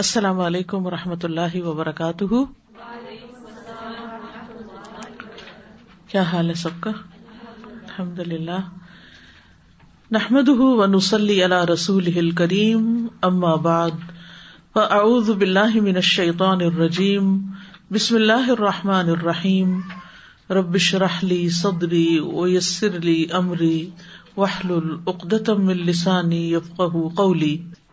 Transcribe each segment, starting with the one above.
السلام علیکم و رحمۃ اللہ وبرکاتہ کیا حال ہے سب کا الحمد للہ نحمد و نسلی اللہ رسول باللہ من الشیطان الرجیم بسم اللہ الرحمٰن الرحیم ربش رحلی صدری ویسر لی امری وحل العقدم السانی یفق قولی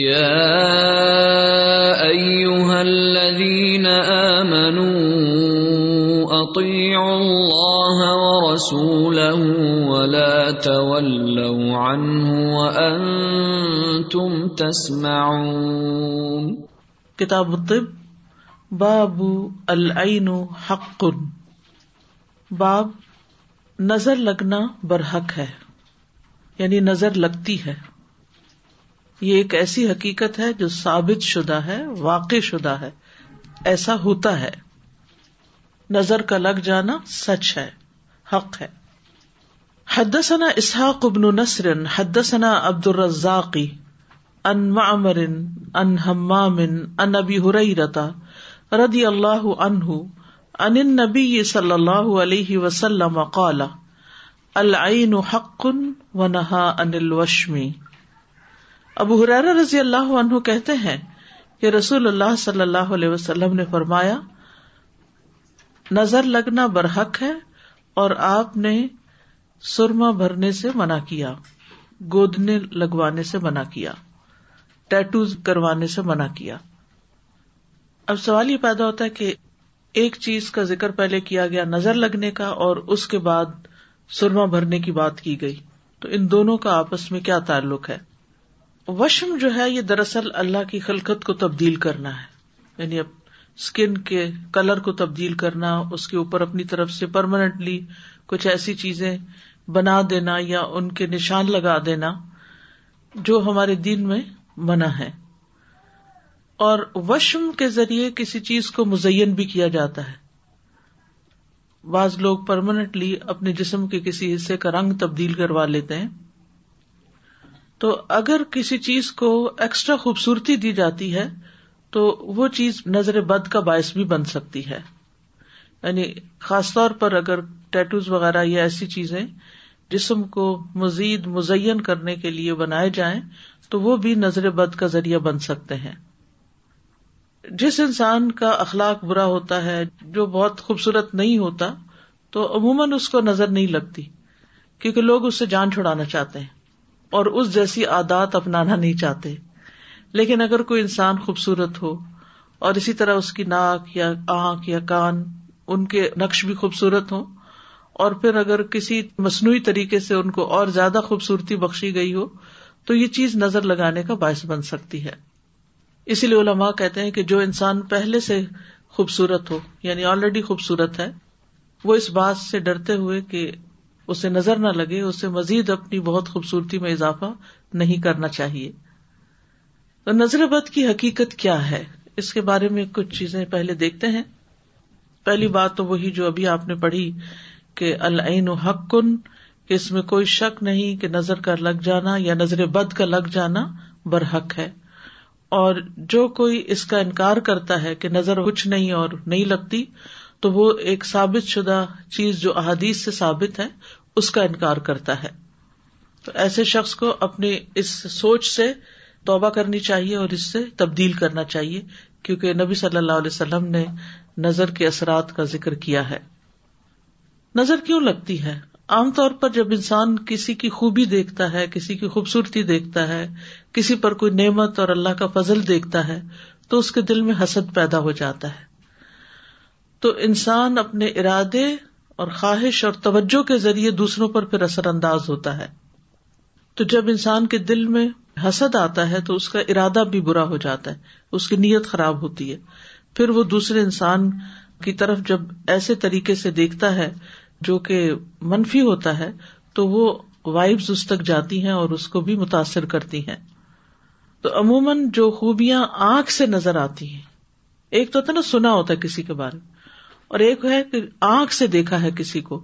يا أيها الذين آمنوا أطيعوا الله ورسوله ولا ن سو لوت تم تسم کتاب بابو العین باب نظر لگنا برحق ہے یعنی نظر لگتی ہے یہ ایک ایسی حقیقت ہے جو ثابت شدہ ہے واقع شدہ ہے ایسا ہوتا ہے نظر کا لگ جانا سچ ہے حق ہے حدثنا حدثنا اسحاق نصر عبد الرزاقی ان ان ان معمر حمام حریرتا رضی اللہ عنہ ان النبی صلی اللہ علیہ وسلم قال العین حق ونہا الوشمی ابو حرار رضی اللہ عنہ کہتے ہیں کہ رسول اللہ صلی اللہ علیہ وسلم نے فرمایا نظر لگنا برحق ہے اور آپ نے سرما بھرنے سے منع کیا گودنے لگوانے سے منع کیا ٹیٹو کروانے سے منع کیا اب سوال یہ پیدا ہوتا ہے کہ ایک چیز کا ذکر پہلے کیا گیا نظر لگنے کا اور اس کے بعد سرما بھرنے کی بات کی گئی تو ان دونوں کا آپس میں کیا تعلق ہے وشم جو ہے یہ دراصل اللہ کی خلقت کو تبدیل کرنا ہے یعنی اب اسکن کے کلر کو تبدیل کرنا اس کے اوپر اپنی طرف سے پرماننٹلی کچھ ایسی چیزیں بنا دینا یا ان کے نشان لگا دینا جو ہمارے دین میں منع ہے اور وشم کے ذریعے کسی چیز کو مزین بھی کیا جاتا ہے بعض لوگ پرماننٹلی اپنے جسم کے کسی حصے کا رنگ تبدیل کروا لیتے ہیں تو اگر کسی چیز کو ایکسٹرا خوبصورتی دی جاتی ہے تو وہ چیز نظر بد کا باعث بھی بن سکتی ہے یعنی خاص طور پر اگر ٹیٹوز وغیرہ یا ایسی چیزیں جسم کو مزید مزین کرنے کے لیے بنائے جائیں تو وہ بھی نظر بد کا ذریعہ بن سکتے ہیں جس انسان کا اخلاق برا ہوتا ہے جو بہت خوبصورت نہیں ہوتا تو عموماً اس کو نظر نہیں لگتی کیونکہ لوگ اس سے جان چھڑانا چاہتے ہیں اور اس جیسی عادات اپنانا نہیں چاہتے لیکن اگر کوئی انسان خوبصورت ہو اور اسی طرح اس کی ناک یا آنکھ یا کان ان کے نقش بھی خوبصورت ہوں اور پھر اگر کسی مصنوعی طریقے سے ان کو اور زیادہ خوبصورتی بخشی گئی ہو تو یہ چیز نظر لگانے کا باعث بن سکتی ہے اسی لیے علماء کہتے ہیں کہ جو انسان پہلے سے خوبصورت ہو یعنی آلریڈی خوبصورت ہے وہ اس بات سے ڈرتے ہوئے کہ اسے نظر نہ لگے اسے مزید اپنی بہت خوبصورتی میں اضافہ نہیں کرنا چاہیے تو نظر بد کی حقیقت کیا ہے اس کے بارے میں کچھ چیزیں پہلے دیکھتے ہیں پہلی بات تو وہی جو ابھی آپ نے پڑھی کہ العین حق کن اس میں کوئی شک نہیں کہ نظر کا لگ جانا یا نظر بد کا لگ جانا برحق ہے اور جو کوئی اس کا انکار کرتا ہے کہ نظر کچھ نہیں اور نہیں لگتی تو وہ ایک ثابت شدہ چیز جو احادیث سے ثابت ہے اس کا انکار کرتا ہے تو ایسے شخص کو اپنی اس سوچ سے توبہ کرنی چاہیے اور اس سے تبدیل کرنا چاہیے کیونکہ نبی صلی اللہ علیہ وسلم نے نظر کے اثرات کا ذکر کیا ہے نظر کیوں لگتی ہے عام طور پر جب انسان کسی کی خوبی دیکھتا ہے کسی کی خوبصورتی دیکھتا ہے کسی پر کوئی نعمت اور اللہ کا فضل دیکھتا ہے تو اس کے دل میں حسد پیدا ہو جاتا ہے تو انسان اپنے ارادے اور خواہش اور توجہ کے ذریعے دوسروں پر پھر اثر انداز ہوتا ہے تو جب انسان کے دل میں حسد آتا ہے تو اس کا ارادہ بھی برا ہو جاتا ہے اس کی نیت خراب ہوتی ہے پھر وہ دوسرے انسان کی طرف جب ایسے طریقے سے دیکھتا ہے جو کہ منفی ہوتا ہے تو وہ وائبز اس تک جاتی ہیں اور اس کو بھی متاثر کرتی ہیں تو عموماً جو خوبیاں آنکھ سے نظر آتی ہیں ایک تو ہوتا نا سنا ہوتا ہے کسی کے بارے میں اور ایک ہے کہ آنکھ سے دیکھا ہے کسی کو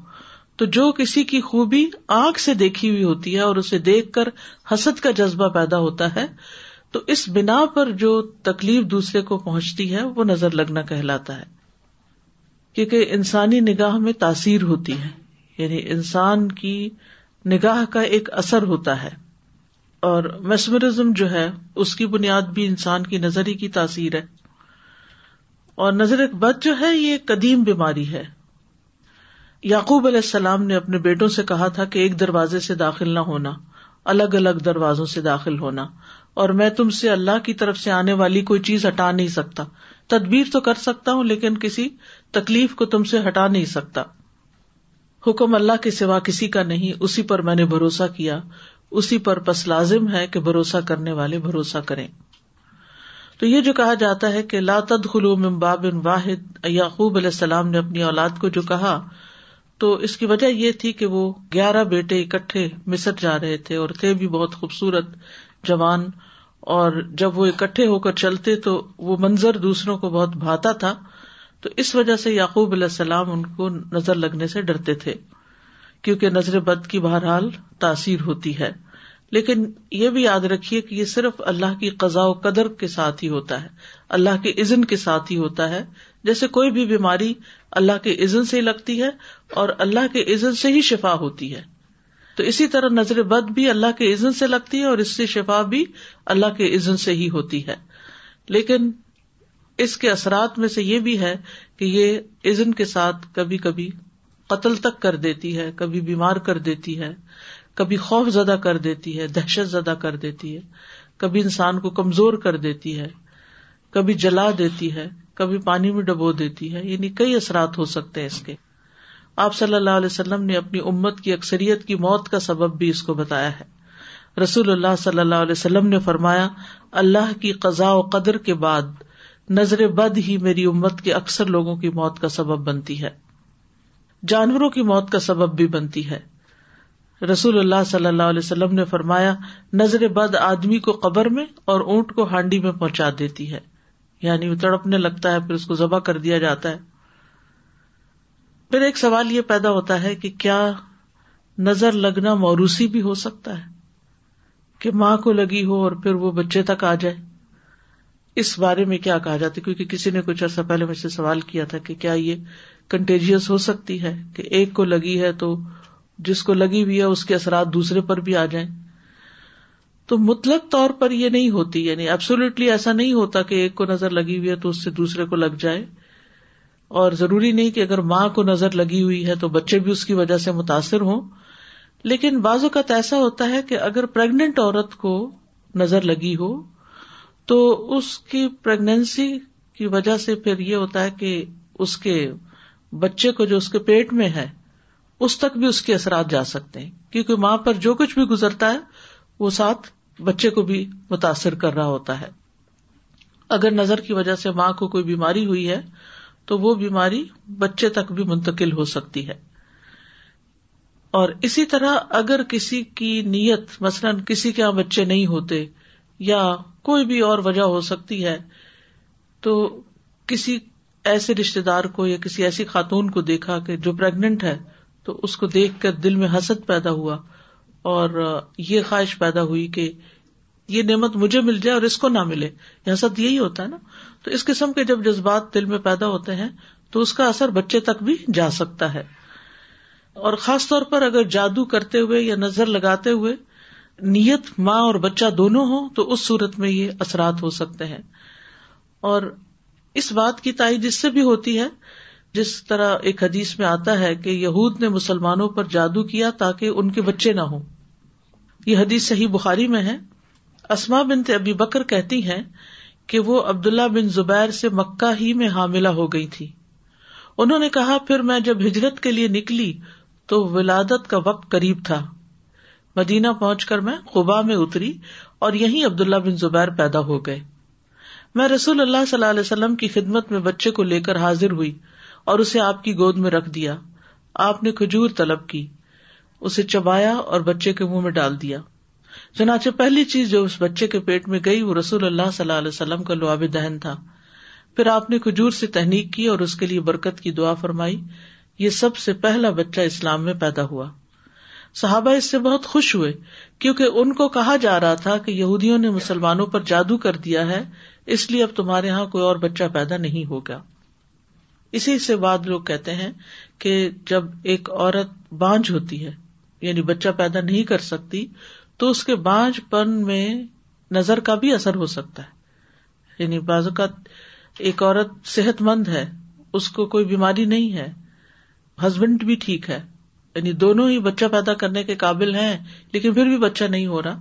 تو جو کسی کی خوبی آنکھ سے دیکھی ہوئی ہوتی ہے اور اسے دیکھ کر حسد کا جذبہ پیدا ہوتا ہے تو اس بنا پر جو تکلیف دوسرے کو پہنچتی ہے وہ نظر لگنا کہلاتا ہے کیونکہ انسانی نگاہ میں تاثیر ہوتی ہے یعنی انسان کی نگاہ کا ایک اثر ہوتا ہے اور میسمرزم جو ہے اس کی بنیاد بھی انسان کی نظر ہی کی تاثیر ہے اور نظر بد جو ہے یہ قدیم بیماری ہے یعقوب علیہ السلام نے اپنے بیٹوں سے کہا تھا کہ ایک دروازے سے داخل نہ ہونا الگ الگ دروازوں سے داخل ہونا اور میں تم سے اللہ کی طرف سے آنے والی کوئی چیز ہٹا نہیں سکتا تدبیر تو کر سکتا ہوں لیکن کسی تکلیف کو تم سے ہٹا نہیں سکتا حکم اللہ کے سوا کسی کا نہیں اسی پر میں نے بھروسہ کیا اسی پر پس لازم ہے کہ بھروسہ کرنے والے بھروسہ کریں تو یہ جو کہا جاتا ہے کہ لاتد لاتدخلو باب واحد یعقوب علیہ السلام نے اپنی اولاد کو جو کہا تو اس کی وجہ یہ تھی کہ وہ گیارہ بیٹے اکٹھے مصر جا رہے تھے اور تھے بھی بہت خوبصورت جوان اور جب وہ اکٹھے ہو کر چلتے تو وہ منظر دوسروں کو بہت بھاتا تھا تو اس وجہ سے یعقوب علیہ السلام ان کو نظر لگنے سے ڈرتے تھے کیونکہ نظر بد کی بہرحال تاثیر ہوتی ہے لیکن یہ بھی یاد رکھیے کہ یہ صرف اللہ کی قزاء و قدر کے ساتھ ہی ہوتا ہے اللہ کے عزن کے ساتھ ہی ہوتا ہے جیسے کوئی بھی بیماری اللہ کے عزن سے لگتی ہے اور اللہ کے عزن سے ہی شفا ہوتی ہے تو اسی طرح نظر بد بھی اللہ کے عزن سے لگتی ہے اور اس سے شفا بھی اللہ کے عزن سے ہی ہوتی ہے لیکن اس کے اثرات میں سے یہ بھی ہے کہ یہ عزن کے ساتھ کبھی کبھی قتل تک کر دیتی ہے کبھی بیمار کر دیتی ہے کبھی خوف زدہ کر دیتی ہے دہشت زدہ کر دیتی ہے کبھی انسان کو کمزور کر دیتی ہے کبھی جلا دیتی ہے کبھی پانی میں ڈبو دیتی ہے یعنی کئی اثرات ہو سکتے ہیں اس کے آپ صلی اللہ علیہ وسلم نے اپنی امت کی اکثریت کی موت کا سبب بھی اس کو بتایا ہے رسول اللہ صلی اللہ علیہ وسلم نے فرمایا اللہ کی قضاء و قدر کے بعد نظر بد ہی میری امت کے اکثر لوگوں کی موت کا سبب بنتی ہے جانوروں کی موت کا سبب بھی بنتی ہے رسول اللہ صلی اللہ علیہ وسلم نے فرمایا نظر بد آدمی کو قبر میں اور اونٹ کو ہانڈی میں پہنچا دیتی ہے یعنی وہ تڑپنے لگتا ہے پھر اس کو ذبح کر دیا جاتا ہے پھر ایک سوال یہ پیدا ہوتا ہے کہ کیا نظر لگنا موروسی بھی ہو سکتا ہے کہ ماں کو لگی ہو اور پھر وہ بچے تک آ جائے اس بارے میں کیا کہا جاتا ہے کیونکہ کسی نے کچھ عرصہ پہلے مجھ سے سوال کیا تھا کہ کیا یہ کنٹیجیس ہو سکتی ہے کہ ایک کو لگی ہے تو جس کو لگی ہوئی ہے اس کے اثرات دوسرے پر بھی آ جائیں تو مطلق طور پر یہ نہیں ہوتی یعنی ایبسولوٹلی ایسا نہیں ہوتا کہ ایک کو نظر لگی ہوئی ہے تو اس سے دوسرے کو لگ جائے اور ضروری نہیں کہ اگر ماں کو نظر لگی ہوئی ہے تو بچے بھی اس کی وجہ سے متاثر ہوں لیکن بعض اوقات ایسا ہوتا ہے کہ اگر پیگنٹ عورت کو نظر لگی ہو تو اس کی پرگنسی کی وجہ سے پھر یہ ہوتا ہے کہ اس کے بچے کو جو اس کے پیٹ میں ہے اس تک بھی اس کے اثرات جا سکتے ہیں کیونکہ ماں پر جو کچھ بھی گزرتا ہے وہ ساتھ بچے کو بھی متاثر کر رہا ہوتا ہے اگر نظر کی وجہ سے ماں کو کوئی بیماری ہوئی ہے تو وہ بیماری بچے تک بھی منتقل ہو سکتی ہے اور اسی طرح اگر کسی کی نیت مثلاً کسی کے یہاں بچے نہیں ہوتے یا کوئی بھی اور وجہ ہو سکتی ہے تو کسی ایسے رشتے دار کو یا کسی ایسی خاتون کو دیکھا کہ جو پریگنٹ ہے تو اس کو دیکھ کر دل میں حسد پیدا ہوا اور یہ خواہش پیدا ہوئی کہ یہ نعمت مجھے مل جائے اور اس کو نہ ملے یہ حسد یہی ہوتا ہے نا تو اس قسم کے جب جذبات دل میں پیدا ہوتے ہیں تو اس کا اثر بچے تک بھی جا سکتا ہے اور خاص طور پر اگر جادو کرتے ہوئے یا نظر لگاتے ہوئے نیت ماں اور بچہ دونوں ہوں تو اس صورت میں یہ اثرات ہو سکتے ہیں اور اس بات کی تائید جس سے بھی ہوتی ہے جس طرح ایک حدیث میں آتا ہے کہ یہود نے مسلمانوں پر جادو کیا تاکہ ان کے بچے نہ ہوں یہ حدیث صحیح بخاری میں ہے اسما بن ابی بکر کہتی ہیں کہ وہ عبداللہ بن زبیر سے مکہ ہی میں حاملہ ہو گئی تھی انہوں نے کہا پھر میں جب ہجرت کے لیے نکلی تو ولادت کا وقت قریب تھا مدینہ پہنچ کر میں قبا میں اتری اور یہیں عبداللہ بن زبیر پیدا ہو گئے میں رسول اللہ صلی اللہ علیہ وسلم کی خدمت میں بچے کو لے کر حاضر ہوئی اور اسے آپ کی گود میں رکھ دیا آپ نے کھجور طلب کی اسے چبایا اور بچے کے منہ میں ڈال دیا چنانچہ پہلی چیز جو اس بچے کے پیٹ میں گئی وہ رسول اللہ صلی اللہ علیہ وسلم کا لواب دہن تھا پھر آپ نے کھجور سے تحنیک کی اور اس کے لیے برکت کی دعا فرمائی یہ سب سے پہلا بچہ اسلام میں پیدا ہوا صحابہ اس سے بہت خوش ہوئے کیونکہ ان کو کہا جا رہا تھا کہ یہودیوں نے مسلمانوں پر جادو کر دیا ہے اس لیے اب تمہارے یہاں کوئی اور بچہ پیدا نہیں ہوگا اسی سے بعد لوگ کہتے ہیں کہ جب ایک عورت بانج ہوتی ہے یعنی بچہ پیدا نہیں کر سکتی تو اس کے بانج پن میں نظر کا بھی اثر ہو سکتا ہے یعنی بعض اوقات ایک عورت صحت مند ہے اس کو کوئی بیماری نہیں ہے ہسبینڈ بھی ٹھیک ہے یعنی دونوں ہی بچہ پیدا کرنے کے قابل ہیں لیکن پھر بھی بچہ نہیں ہو رہا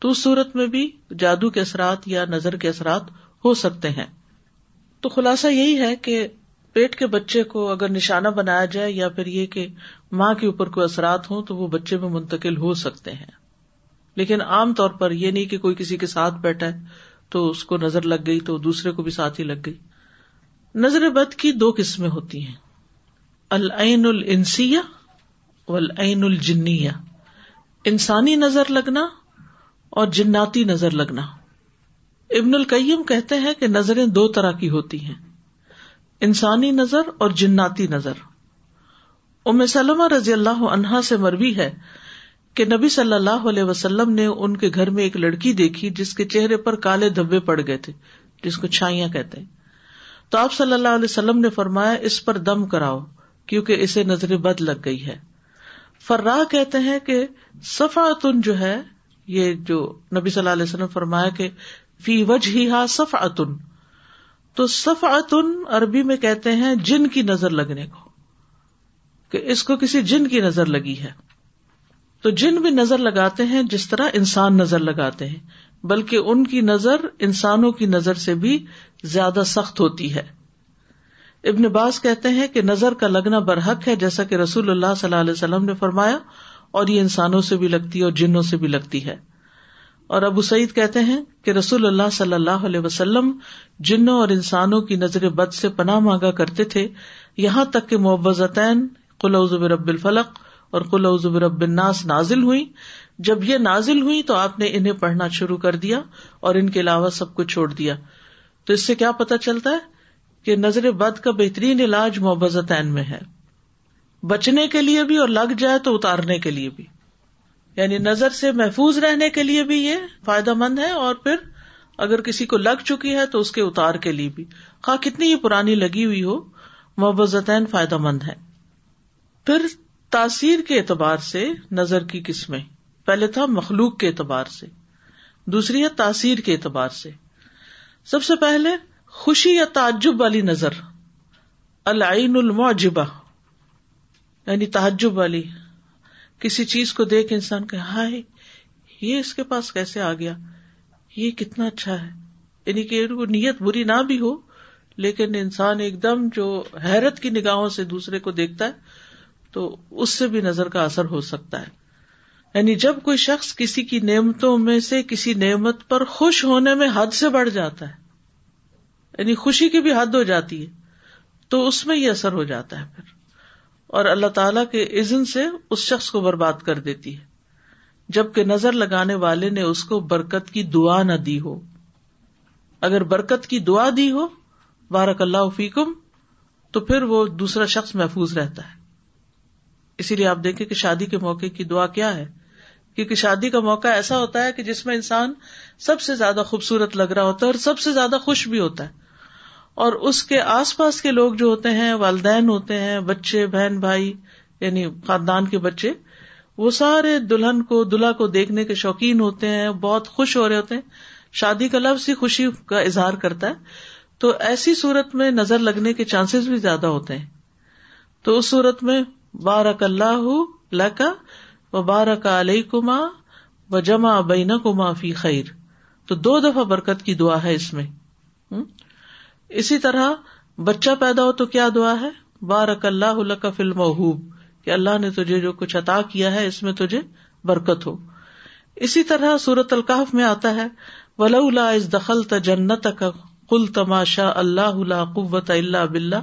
تو اس صورت میں بھی جادو کے اثرات یا نظر کے اثرات ہو سکتے ہیں تو خلاصہ یہی ہے کہ پیٹ کے بچے کو اگر نشانہ بنایا جائے یا پھر یہ کہ ماں کے اوپر کوئی اثرات ہوں تو وہ بچے میں منتقل ہو سکتے ہیں لیکن عام طور پر یہ نہیں کہ کوئی کسی کے ساتھ بیٹھا ہے تو اس کو نظر لگ گئی تو دوسرے کو بھی ساتھ ہی لگ گئی نظر بد کی دو قسمیں ہوتی ہیں العین السیا انسانی نظر لگنا اور جناتی نظر لگنا ابن القیم کہتے ہیں کہ نظریں دو طرح کی ہوتی ہیں انسانی نظر اور جناتی نظر ام سلم رضی اللہ عنہا سے مروی ہے کہ نبی صلی اللہ علیہ وسلم نے ان کے گھر میں ایک لڑکی دیکھی جس کے چہرے پر کالے دھبے پڑ گئے تھے جس کو چھائیاں کہتے ہیں تو آپ صلی اللہ علیہ وسلم نے فرمایا اس پر دم کراؤ کیونکہ اسے نظر بد لگ گئی ہے فرا کہتے ہیں کہ صفاتن جو ہے یہ جو نبی صلی اللہ علیہ وسلم فرمایا کہ فی وج ہی ہا صفاتن تو ان عربی میں کہتے ہیں جن کی نظر لگنے کو کہ اس کو کسی جن کی نظر لگی ہے تو جن بھی نظر لگاتے ہیں جس طرح انسان نظر لگاتے ہیں بلکہ ان کی نظر انسانوں کی نظر سے بھی زیادہ سخت ہوتی ہے ابن باز کہتے ہیں کہ نظر کا لگنا برحق ہے جیسا کہ رسول اللہ صلی اللہ علیہ وسلم نے فرمایا اور یہ انسانوں سے بھی لگتی ہے اور جنوں سے بھی لگتی ہے اور ابو سعید کہتے ہیں کہ رسول اللہ صلی اللہ علیہ وسلم جنوں اور انسانوں کی نظر بد سے پناہ مانگا کرتے تھے یہاں تک کہ معوضتین قلع ع رب الفلق اور قلع ظبیر اب الناس نازل ہوئی جب یہ نازل ہوئی تو آپ نے انہیں پڑھنا شروع کر دیا اور ان کے علاوہ سب کو چھوڑ دیا تو اس سے کیا پتا چلتا ہے کہ نظر بد کا بہترین علاج معوضتین میں ہے بچنے کے لیے بھی اور لگ جائے تو اتارنے کے لیے بھی یعنی نظر سے محفوظ رہنے کے لیے بھی یہ فائدہ مند ہے اور پھر اگر کسی کو لگ چکی ہے تو اس کے اتار کے لیے بھی خا کتنی یہ پرانی لگی ہوئی ہو مبزتین فائدہ مند ہے پھر تاثیر کے اعتبار سے نظر کی قسمیں پہلے تھا مخلوق کے اعتبار سے دوسری ہے تاثیر کے اعتبار سے سب سے پہلے خوشی یا تعجب والی نظر العین المعجبہ یعنی تعجب والی کسی چیز کو دیکھ انسان کہ ہائے یہ اس کے پاس کیسے آ گیا یہ کتنا اچھا ہے یعنی کہ نیت بری نہ بھی ہو لیکن انسان ایک دم جو حیرت کی نگاہوں سے دوسرے کو دیکھتا ہے تو اس سے بھی نظر کا اثر ہو سکتا ہے یعنی جب کوئی شخص کسی کی نعمتوں میں سے کسی نعمت پر خوش ہونے میں حد سے بڑھ جاتا ہے یعنی خوشی کی بھی حد ہو جاتی ہے تو اس میں یہ اثر ہو جاتا ہے پھر اور اللہ تعالی کے عزن سے اس شخص کو برباد کر دیتی ہے جبکہ نظر لگانے والے نے اس کو برکت کی دعا نہ دی ہو اگر برکت کی دعا دی ہو بارک اللہ فیقم تو پھر وہ دوسرا شخص محفوظ رہتا ہے اسی لیے آپ دیکھیں کہ شادی کے موقع کی دعا کیا ہے کیونکہ شادی کا موقع ایسا ہوتا ہے کہ جس میں انسان سب سے زیادہ خوبصورت لگ رہا ہوتا ہے اور سب سے زیادہ خوش بھی ہوتا ہے اور اس کے آس پاس کے لوگ جو ہوتے ہیں والدین ہوتے ہیں بچے بہن بھائی یعنی خاندان کے بچے وہ سارے دلہن کو دلہا کو دیکھنے کے شوقین ہوتے ہیں بہت خوش ہو رہے ہوتے ہیں شادی کا لفظ ہی خوشی کا اظہار کرتا ہے تو ایسی صورت میں نظر لگنے کے چانسز بھی زیادہ ہوتے ہیں تو اس صورت میں بارک اللہ لکا و بارک علیہ کما و جمع بین کما فی خیر تو دو دفعہ برکت کی دعا ہے اس میں اسی طرح بچہ پیدا ہو تو کیا دعا ہے بارک اللہ اللہ کا فلم کہ اللہ نے تجھے جو کچھ عطا کیا ہے اس میں تجھے برکت ہو اسی طرح سورت القاف میں آتا ہے ولا از دخل کا تماشا اللہ اللہ قوت اللہ بلّہ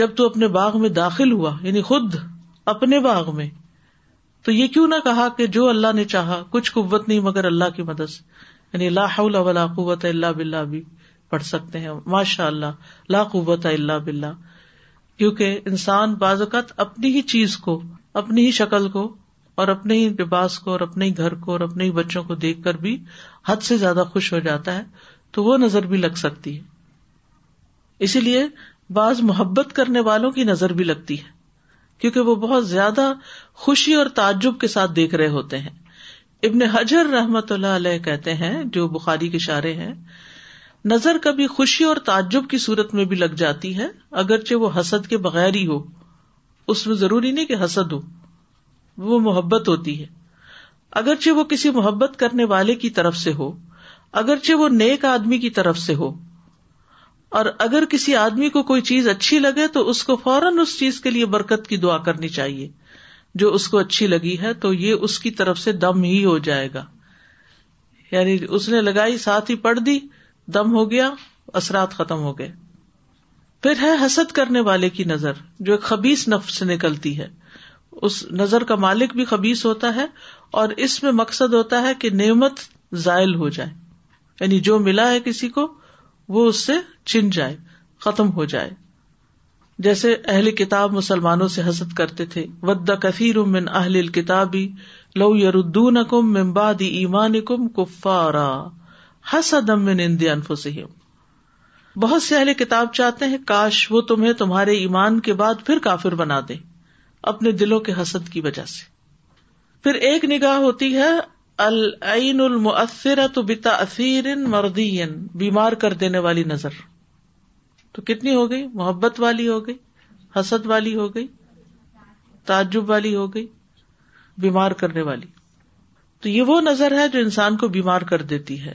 جب تو اپنے باغ میں داخل ہوا یعنی خود اپنے باغ میں تو یہ کیوں نہ کہا کہ جو اللہ نے چاہا کچھ قوت نہیں مگر اللہ کی مدد سے یعنی اللہ حول ولا قوت اللہ بلّہ بھی پڑھ سکتے ہیں ماشاء اللہ لاقوت اللہ بلّہ کیونکہ انسان بعض اوقات اپنی ہی چیز کو اپنی ہی شکل کو اور اپنے ہی لباس کو اور اپنے ہی گھر کو اور اپنے ہی بچوں کو دیکھ کر بھی حد سے زیادہ خوش ہو جاتا ہے تو وہ نظر بھی لگ سکتی ہے اسی لیے بعض محبت کرنے والوں کی نظر بھی لگتی ہے کیونکہ وہ بہت زیادہ خوشی اور تعجب کے ساتھ دیکھ رہے ہوتے ہیں ابن حجر رحمت اللہ علیہ کہتے ہیں جو بخاری کے اشارے ہیں نظر کبھی خوشی اور تعجب کی صورت میں بھی لگ جاتی ہے اگرچہ وہ حسد کے بغیر ہی ہو اس میں ضروری نہیں کہ حسد ہو وہ محبت ہوتی ہے اگرچہ وہ کسی محبت کرنے والے کی طرف سے ہو اگرچہ وہ نیک آدمی کی طرف سے ہو اور اگر کسی آدمی کو کوئی چیز اچھی لگے تو اس کو فوراً اس چیز کے لیے برکت کی دعا کرنی چاہیے جو اس کو اچھی لگی ہے تو یہ اس کی طرف سے دم ہی ہو جائے گا یعنی اس نے لگائی ساتھ ہی پڑھ دی دم ہو گیا اثرات ختم ہو گئے پھر ہے حسد کرنے والے کی نظر جو ایک خبیص نف سے نکلتی ہے اس نظر کا مالک بھی خبیص ہوتا ہے اور اس میں مقصد ہوتا ہے کہ نعمت ذائل ہو جائے یعنی جو ملا ہے کسی کو وہ اس سے چن جائے ختم ہو جائے جیسے اہل کتاب مسلمانوں سے حسد کرتے تھے ود کثیر کثیر اہل کتابی لو یار کم ممباد ایمان کم کفارا حسدم نندی انفس بہت سے اہل کتاب چاہتے ہیں کاش وہ تمہیں تمہارے ایمان کے بعد پھر کافر بنا دے اپنے دلوں کے حسد کی وجہ سے پھر ایک نگاہ ہوتی ہے العین المؤثر تو بتا مردین بیمار کر دینے والی نظر تو کتنی ہو گئی محبت والی ہو گئی حسد والی ہو گئی تعجب والی ہو گئی بیمار کرنے والی تو یہ وہ نظر ہے جو انسان کو بیمار کر دیتی ہے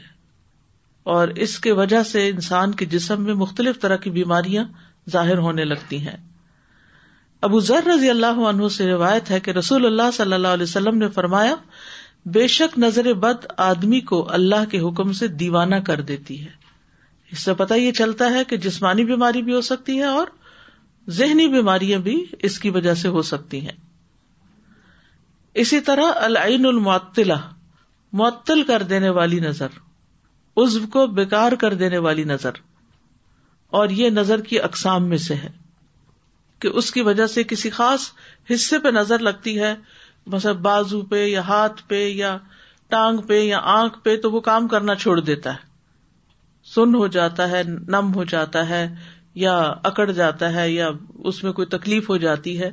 اور اس کی وجہ سے انسان کے جسم میں مختلف طرح کی بیماریاں ظاہر ہونے لگتی ہیں ابو ذر رضی اللہ عنہ سے روایت ہے کہ رسول اللہ صلی اللہ علیہ وسلم نے فرمایا بے شک نظر بد آدمی کو اللہ کے حکم سے دیوانہ کر دیتی ہے اس سے پتہ یہ چلتا ہے کہ جسمانی بیماری بھی ہو سکتی ہے اور ذہنی بیماریاں بھی اس کی وجہ سے ہو سکتی ہیں اسی طرح العین المعطلہ معطل کر دینے والی نظر عزو کو بیکار کر دینے والی نظر اور یہ نظر کی اقسام میں سے ہے کہ اس کی وجہ سے کسی خاص حصے پہ نظر لگتی ہے مثلا بازو پہ یا ہاتھ پہ یا ٹانگ پہ یا آنکھ پہ تو وہ کام کرنا چھوڑ دیتا ہے سن ہو جاتا ہے نم ہو جاتا ہے یا اکڑ جاتا ہے یا اس میں کوئی تکلیف ہو جاتی ہے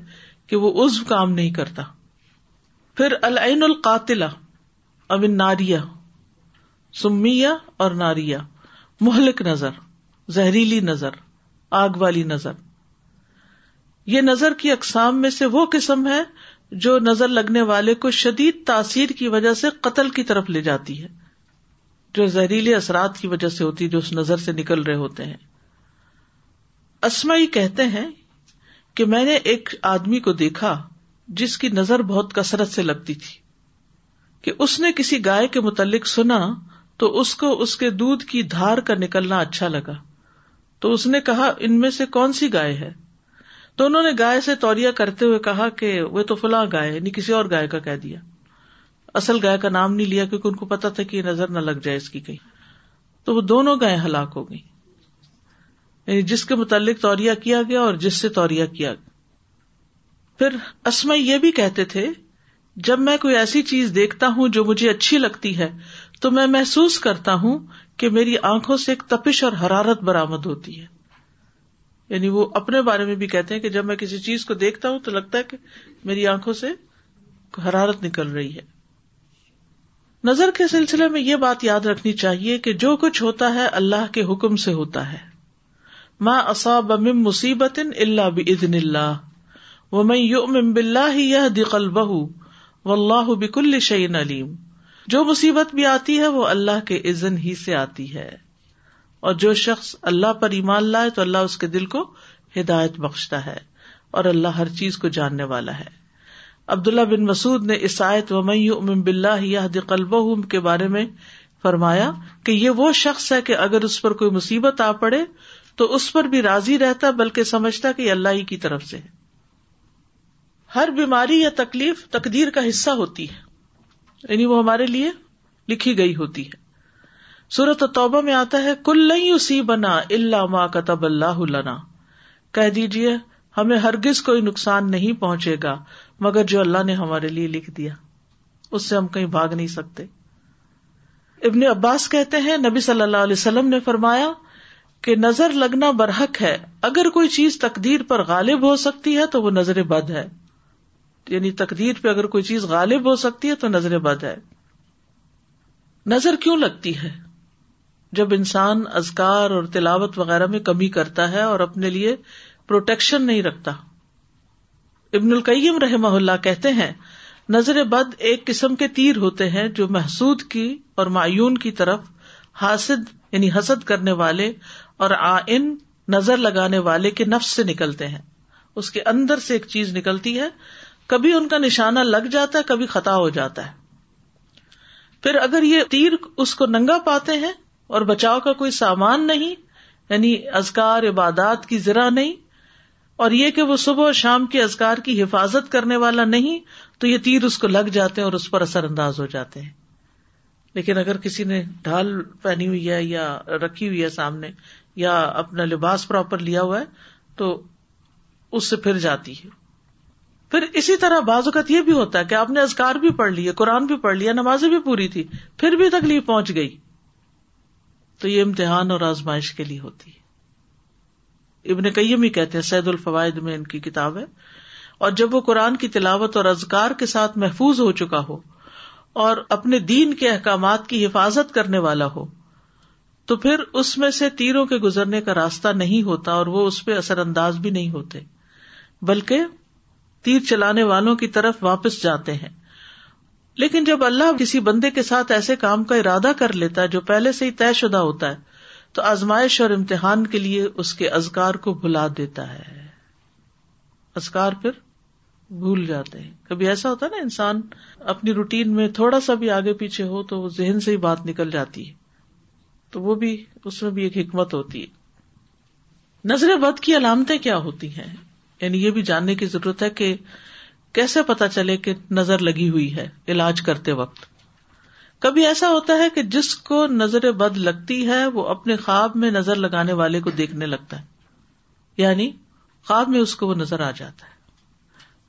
کہ وہ عزو کام نہیں کرتا پھر العین القاتلہ امین ناریہ سمیا اور ناریا مہلک نظر زہریلی نظر آگ والی نظر یہ نظر کی اقسام میں سے وہ قسم ہے جو نظر لگنے والے کو شدید تاثیر کی وجہ سے قتل کی طرف لے جاتی ہے جو زہریلے اثرات کی وجہ سے ہوتی ہے جو نظر سے نکل رہے ہوتے ہیں اسمائی کہتے ہیں کہ میں نے ایک آدمی کو دیکھا جس کی نظر بہت کثرت سے لگتی تھی کہ اس نے کسی گائے کے متعلق سنا تو اس کو اس کے دودھ کی دھار کا نکلنا اچھا لگا تو اس نے کہا ان میں سے کون سی گائے ہے تو انہوں نے گائے سے توریا کرتے ہوئے کہا کہ وہ تو فلاں گائے یعنی کسی اور گائے کا کہہ دیا اصل گائے کا نام نہیں لیا کیونکہ ان کو پتا تھا کہ یہ نظر نہ لگ جائے اس کی کہیں تو وہ دونوں گائے ہلاک ہو گئی یعنی جس کے متعلق تو گیا اور جس سے توریا کیا گیا پھر اسمائی یہ بھی کہتے تھے جب میں کوئی ایسی چیز دیکھتا ہوں جو مجھے اچھی لگتی ہے تو میں محسوس کرتا ہوں کہ میری آنکھوں سے ایک تپش اور حرارت برآمد ہوتی ہے یعنی وہ اپنے بارے میں بھی کہتے ہیں کہ جب میں کسی چیز کو دیکھتا ہوں تو لگتا ہے کہ میری آنکھوں سے حرارت نکل رہی ہے نظر کے سلسلے میں یہ بات یاد رکھنی چاہیے کہ جو کچھ ہوتا ہے اللہ کے حکم سے ہوتا ہے ماں اصاب اصم مصیبت اللہ بدن اللہ وہ میں یو مم بلّہ ہی یہ دقل بہ و اللہ بکل الشعین علیم جو مصیبت بھی آتی ہے وہ اللہ کے عزن ہی سے آتی ہے اور جو شخص اللہ پر ایمان لائے تو اللہ اس کے دل کو ہدایت بخشتا ہے اور اللہ ہر چیز کو جاننے والا ہے عبداللہ بن مسعد نے عیسائیت و مئی ام بلّہ یاد کے بارے میں فرمایا کہ یہ وہ شخص ہے کہ اگر اس پر کوئی مصیبت آ پڑے تو اس پر بھی راضی رہتا بلکہ سمجھتا کہ اللہ ہی کی طرف سے ہر بیماری یا تکلیف تقدیر کا حصہ ہوتی ہے یعنی وہ ہمارے لیے لکھی گئی ہوتی ہے سورت توبہ میں آتا ہے کل بنا اللہ ما کتب اللہ کہہ دیجیے ہمیں ہرگز کوئی نقصان نہیں پہنچے گا مگر جو اللہ نے ہمارے لیے لکھ دیا اس سے ہم کہیں بھاگ نہیں سکتے ابن عباس کہتے ہیں نبی صلی اللہ علیہ وسلم نے فرمایا کہ نظر لگنا برحق ہے اگر کوئی چیز تقدیر پر غالب ہو سکتی ہے تو وہ نظر بد ہے یعنی تقدیر پہ اگر کوئی چیز غالب ہو سکتی ہے تو نظر بد ہے نظر کیوں لگتی ہے جب انسان ازکار اور تلاوت وغیرہ میں کمی کرتا ہے اور اپنے لیے پروٹیکشن نہیں رکھتا ابن القیم رحم اللہ کہتے ہیں نظر بد ایک قسم کے تیر ہوتے ہیں جو محسود کی اور مایون کی طرف حاصد یعنی حسد کرنے والے اور آئن نظر لگانے والے کے نفس سے نکلتے ہیں اس کے اندر سے ایک چیز نکلتی ہے کبھی ان کا نشانہ لگ جاتا ہے کبھی خطا ہو جاتا ہے پھر اگر یہ تیر اس کو ننگا پاتے ہیں اور بچاؤ کا کوئی سامان نہیں یعنی ازکار عبادات کی ذرا نہیں اور یہ کہ وہ صبح اور شام کے ازکار کی حفاظت کرنے والا نہیں تو یہ تیر اس کو لگ جاتے ہیں اور اس پر اثر انداز ہو جاتے ہیں لیکن اگر کسی نے ڈھال پہنی ہوئی ہے یا رکھی ہوئی ہے سامنے یا اپنا لباس پراپر لیا ہوا ہے تو اس سے پھر جاتی ہے پھر اسی طرح بعض اوقات یہ بھی ہوتا ہے کہ آپ نے ازکار بھی پڑھ لیے قرآن بھی پڑھ لیا نمازیں بھی پوری تھی پھر بھی تکلیف پہنچ گئی تو یہ امتحان اور آزمائش کے لیے ہوتی ہے ابن کئی بھی کہتے ہیں سید الفوائد میں ان کی کتاب ہے اور جب وہ قرآن کی تلاوت اور ازکار کے ساتھ محفوظ ہو چکا ہو اور اپنے دین کے احکامات کی حفاظت کرنے والا ہو تو پھر اس میں سے تیروں کے گزرنے کا راستہ نہیں ہوتا اور وہ اس پہ اثر انداز بھی نہیں ہوتے بلکہ تیر چلانے والوں کی طرف واپس جاتے ہیں لیکن جب اللہ کسی بندے کے ساتھ ایسے کام کا ارادہ کر لیتا ہے جو پہلے سے ہی طے شدہ ہوتا ہے تو آزمائش اور امتحان کے لیے اس کے ازکار کو بھلا دیتا ہے ازکار پھر بھول جاتے ہیں کبھی ایسا ہوتا ہے نا انسان اپنی روٹین میں تھوڑا سا بھی آگے پیچھے ہو تو وہ ذہن سے ہی بات نکل جاتی ہے تو وہ بھی اس میں بھی ایک حکمت ہوتی ہے نظر بد کی علامتیں کیا ہوتی ہیں یعنی یہ بھی جاننے کی ضرورت ہے کہ کیسے پتا چلے کہ نظر لگی ہوئی ہے علاج کرتے وقت کبھی ایسا ہوتا ہے کہ جس کو نظر بد لگتی ہے وہ اپنے خواب میں نظر لگانے والے کو دیکھنے لگتا ہے یعنی خواب میں اس کو وہ نظر آ جاتا ہے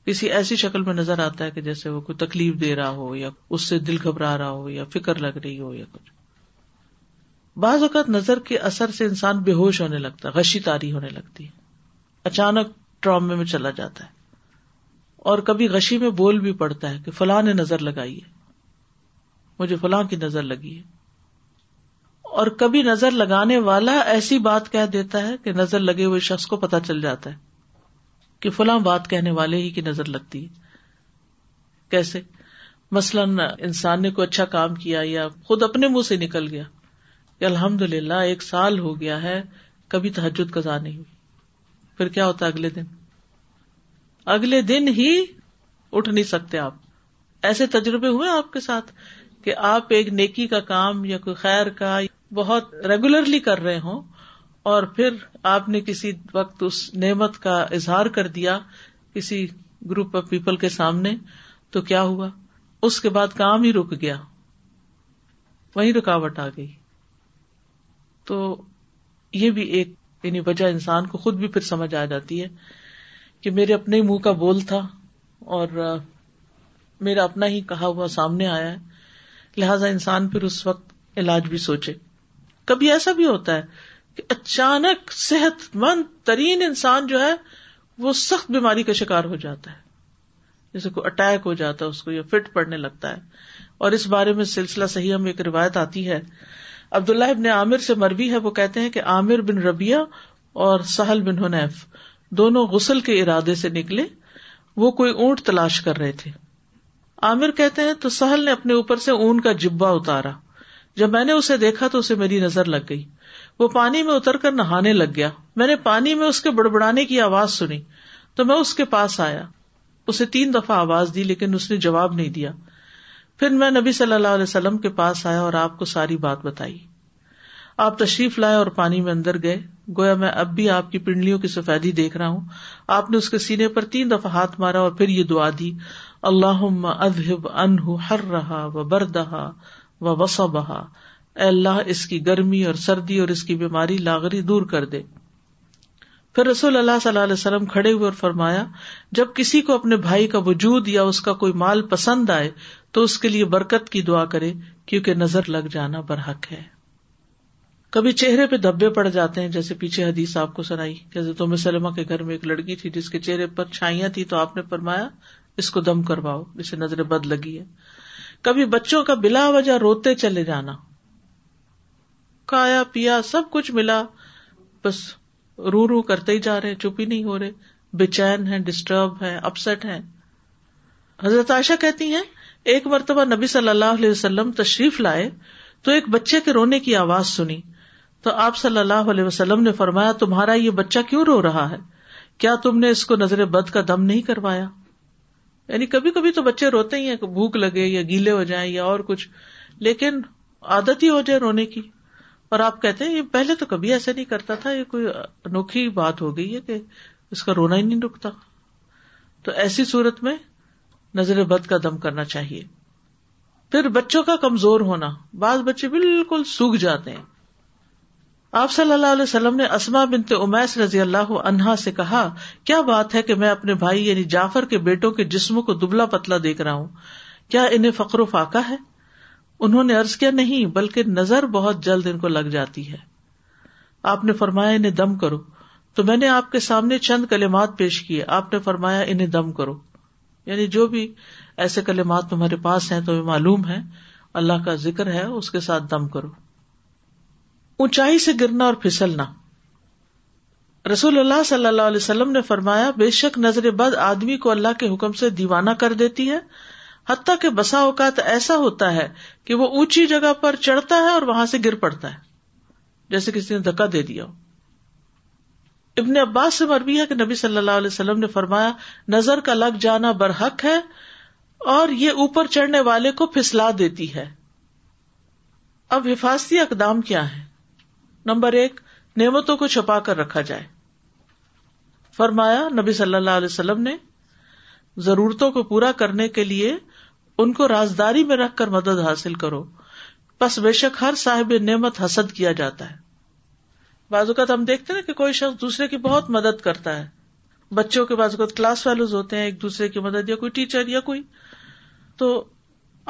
کسی ایسی شکل میں نظر آتا ہے کہ جیسے وہ کوئی تکلیف دے رہا ہو یا اس سے دل گھبرا رہا ہو یا فکر لگ رہی ہو یا کچھ بعض اوقات نظر کے اثر سے انسان بے ہوش ہونے لگتا ہے غشی تاری ہونے لگتی ہے اچانک ٹرامے میں چلا جاتا ہے اور کبھی غشی میں بول بھی پڑتا ہے کہ فلاں نے نظر لگائی ہے مجھے فلاں کی نظر لگی ہے اور کبھی نظر لگانے والا ایسی بات کہہ دیتا ہے کہ نظر لگے ہوئے شخص کو پتہ چل جاتا ہے کہ فلاں بات کہنے والے ہی کی نظر لگتی ہے کیسے مثلاً انسان نے کوئی اچھا کام کیا یا خود اپنے منہ سے نکل گیا کہ الحمد للہ ایک سال ہو گیا ہے کبھی تحجد قزا نہیں ہوئی پھر کیا ہوتا اگلے دن اگلے دن ہی اٹھ نہیں سکتے آپ ایسے تجربے ہوئے آپ کے ساتھ کہ آپ ایک نیکی کا کام یا کوئی خیر کا بہت ریگولرلی کر رہے ہوں اور پھر آپ نے کسی وقت اس نعمت کا اظہار کر دیا کسی گروپ آف پیپل کے سامنے تو کیا ہوا اس کے بعد کام ہی رک گیا وہی رکاوٹ آ گئی تو یہ بھی ایک یعنی وجہ انسان کو خود بھی پھر سمجھ آ جاتی ہے کہ میرے اپنے منہ کا بول تھا اور میرا اپنا ہی کہا ہوا سامنے آیا ہے لہذا انسان پھر اس وقت علاج بھی سوچے کبھی ایسا بھی ہوتا ہے کہ اچانک صحت مند ترین انسان جو ہے وہ سخت بیماری کا شکار ہو جاتا ہے جیسے کوئی اٹیک ہو جاتا ہے اس کو یا فٹ پڑنے لگتا ہے اور اس بارے میں سلسلہ صحیح ہم ایک روایت آتی ہے عبداللہ کہتے ہیں کہ عامر بن بن اور سہل حنیف دونوں غسل کے ارادے سے نکلے وہ کوئی اونٹ تلاش کر رہے تھے عامر کہتے ہیں تو سہل نے اپنے اوپر سے اون کا جبا اتارا جب میں نے اسے دیکھا تو اسے میری نظر لگ گئی وہ پانی میں اتر کر نہانے لگ گیا میں نے پانی میں اس کے بڑبڑانے کی آواز سنی تو میں اس کے پاس آیا اسے تین دفعہ آواز دی لیکن اس نے جواب نہیں دیا پھر میں نبی صلی اللہ علیہ وسلم کے پاس آیا اور آپ کو ساری بات بتائی آپ تشریف لائے اور پانی میں اندر گئے گویا میں اب بھی آپ کی پنڈلیوں کی سفیدی دیکھ رہا ہوں آپ نے اس کے سینے پر تین دفعہ ہاتھ مارا اور پھر یہ دعا دی اللہ ہر رہا و بردہ اے اللہ اس کی گرمی اور سردی اور اس کی بیماری لاغری دور کر دے پھر رسول اللہ صلی اللہ علیہ وسلم کھڑے ہوئے اور فرمایا جب کسی کو اپنے بھائی کا وجود یا اس کا کوئی مال پسند آئے تو اس کے لیے برکت کی دعا کرے کیونکہ نظر لگ جانا برحق ہے کبھی چہرے پہ دھبے پڑ جاتے ہیں جیسے پیچھے حدیث آپ کو سنائی جیسے تو سلما کے گھر میں ایک لڑکی تھی جس کے چہرے پر چھائیاں تھی تو آپ نے فرمایا اس کو دم کرواؤ جسے نظر بد لگی ہے کبھی بچوں کا بلا وجہ روتے چلے جانا کھایا پیا سب کچھ ملا بس رو رو کرتے ہی جا رہے چپ ہی نہیں ہو رہے بے چین ہے ڈسٹرب ہے اپسٹ ہے حضرت عائشہ کہتی ہیں ایک مرتبہ نبی صلی اللہ علیہ وسلم تشریف لائے تو ایک بچے کے رونے کی آواز سنی تو آپ صلی اللہ علیہ وسلم نے فرمایا تمہارا یہ بچہ کیوں رو رہا ہے کیا تم نے اس کو نظر بد کا دم نہیں کروایا یعنی کبھی کبھی تو بچے روتے ہی ہیں بھوک لگے یا گیلے ہو جائیں یا اور کچھ لیکن عادت ہی ہو جائے رونے کی اور آپ کہتے ہیں یہ پہلے تو کبھی ایسا نہیں کرتا تھا یہ کوئی انوکھی بات ہو گئی ہے کہ اس کا رونا ہی نہیں رکتا تو ایسی صورت میں نظر بد کا دم کرنا چاہیے پھر بچوں کا کمزور ہونا بعض بچے بالکل سوکھ جاتے ہیں آپ صلی اللہ علیہ وسلم نے اسما بنتے امیس رضی اللہ عنہا سے کہا کیا بات ہے کہ میں اپنے بھائی یعنی جعفر کے بیٹوں کے جسموں کو دبلا پتلا دیکھ رہا ہوں کیا انہیں فقر و فاقہ ہے انہوں نے ارض کیا نہیں بلکہ نظر بہت جلد ان کو لگ جاتی ہے آپ نے فرمایا انہیں دم کرو تو میں نے آپ کے سامنے چند کلمات پیش کیے آپ نے فرمایا انہیں دم کرو یعنی جو بھی ایسے کلمات تمہارے پاس ہیں تو معلوم ہے اللہ کا ذکر ہے اس کے ساتھ دم کرو اونچائی سے گرنا اور پھسلنا رسول اللہ صلی اللہ علیہ وسلم نے فرمایا بے شک نظر بد آدمی کو اللہ کے حکم سے دیوانہ کر دیتی ہے حتیٰ کہ بسا اوقات ایسا ہوتا ہے کہ وہ اونچی جگہ پر چڑھتا ہے اور وہاں سے گر پڑتا ہے جیسے کسی نے دھکا دے دیا ہو ابن عباس سے مربی ہے کہ نبی صلی اللہ علیہ وسلم نے فرمایا نظر کا لگ جانا برحق ہے اور یہ اوپر چڑھنے والے کو پھسلا دیتی ہے اب حفاظتی اقدام کیا ہے نمبر ایک نعمتوں کو چھپا کر رکھا جائے فرمایا نبی صلی اللہ علیہ وسلم نے ضرورتوں کو پورا کرنے کے لیے ان کو رازداری میں رکھ کر مدد حاصل کرو بس بے شک ہر صاحب نعمت حسد کیا جاتا ہے بعض اوقات ہم دیکھتے نا کہ کوئی شخص دوسرے کی بہت مدد کرتا ہے بچوں کے بعض اوقات کلاس فیلوز ہوتے ہیں ایک دوسرے کی مدد یا کوئی ٹیچر یا کوئی تو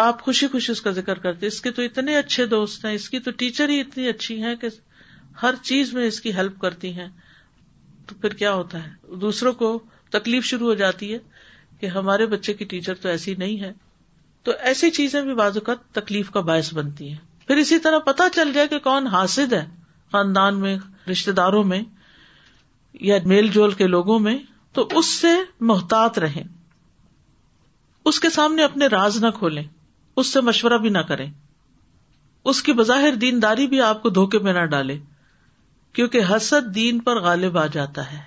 آپ خوشی خوشی اس کا ذکر کرتے اس کے تو اتنے اچھے دوست ہیں اس کی تو ٹیچر ہی اتنی اچھی ہے کہ ہر چیز میں اس کی ہیلپ کرتی ہیں تو پھر کیا ہوتا ہے دوسروں کو تکلیف شروع ہو جاتی ہے کہ ہمارے بچے کی ٹیچر تو ایسی نہیں ہے تو ایسی چیزیں بھی بعض اوقات تکلیف کا باعث بنتی ہیں پھر اسی طرح پتہ چل جائے کہ کون حاصل ہے خاندان میں رشتے داروں میں یا میل جول کے لوگوں میں تو اس سے محتاط رہیں اس کے سامنے اپنے راز نہ کھولیں اس سے مشورہ بھی نہ کریں اس کی بظاہر دینداری بھی آپ کو دھوکے میں نہ ڈالے کیونکہ حسد دین پر غالب آ جاتا ہے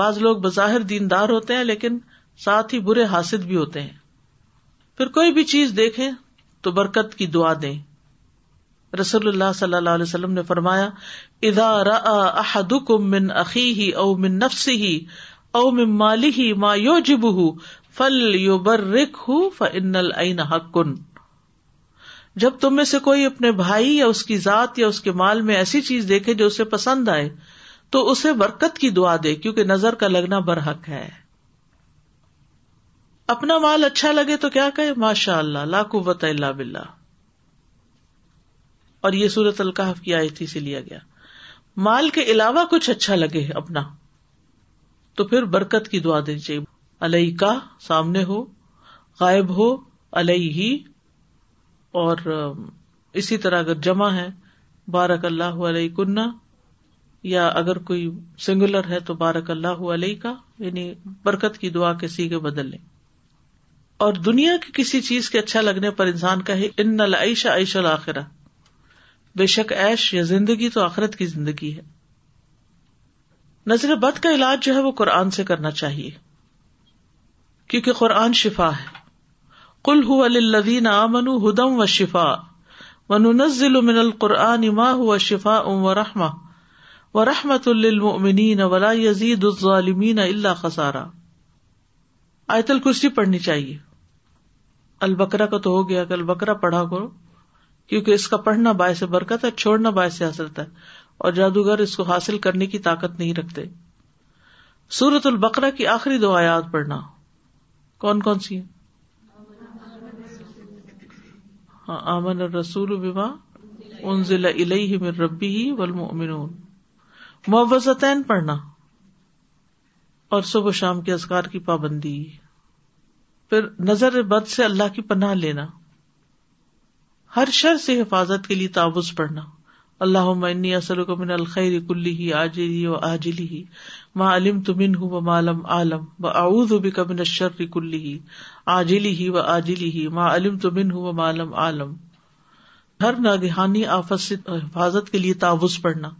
بعض لوگ بظاہر دیندار ہوتے ہیں لیکن ساتھ ہی برے حاصل بھی ہوتے ہیں پھر کوئی بھی چیز دیکھیں تو برکت کی دعا دیں رسول اللہ صلی اللہ علیہ وسلم نے فرمایا ادا ہی او من نفس او من مالی ما جرک ہوں جب تم میں سے کوئی اپنے بھائی یا اس کی ذات یا اس کے مال میں ایسی چیز دیکھے جو اسے پسند آئے تو اسے برکت کی دعا دے کیونکہ نظر کا لگنا برحق ہے اپنا مال اچھا لگے تو کیا کہے ماشاء اللہ قوت اللہ بلّہ اور یہ سورت القاف کی آئی سے لیا گیا مال کے علاوہ کچھ اچھا لگے اپنا تو پھر برکت کی دعا دینی چاہیے علیہ کا سامنے ہو غائب ہو اسی طرح اگر جمع ہے بارک اللہ علیہ کنہ یا اگر کوئی سنگولر ہے تو بارک اللہ علیہ کا یعنی برکت کی دعا کے سیگے بدل لیں اور دنیا کی کسی چیز کے اچھا لگنے پر انسان کا ان عیش الآخرہ بے شک ایش یا زندگی تو آخرت کی زندگی ہے نظر بد کا علاج جو ہے وہ قرآن سے کرنا چاہیے کیونکہ قرآن شفا ہے کل امن ہدم و شفا من القرآن شفا رحما و رحمت المنین اللہ خسارا آیت الکرسی پڑھنی چاہیے البکرا کا تو ہو گیا کہ البکرا پڑھا کرو کیونکہ اس کا پڑھنا باعث برکت ہے چھوڑنا باعث حسرت ہے اور جادوگر اس کو حاصل کرنے کی طاقت نہیں رکھتے سورت البقرہ کی آخری دو آیات پڑھنا کون کون سی ہاں آمن رسول ان ضلع ربی ہی معوضتین پڑھنا اور صبح شام کے ازکار کی پابندی پھر نظر بد سے اللہ کی پناہ لینا ہر شر سے حفاظت کے لیے تعوض پڑھنا اللہ عمنی اصل و من الخیر کلی ہی آجری و آجلی ہی ما علم تمن ہوں و مالم عالم و اعود ہو بھی کب نشر کلی ہی آجلی ہی و آجلی ہی ما علم تمن ہوں و مالم عالم ہر ناگہانی آفت سے حفاظت کے لیے تعوض پڑھنا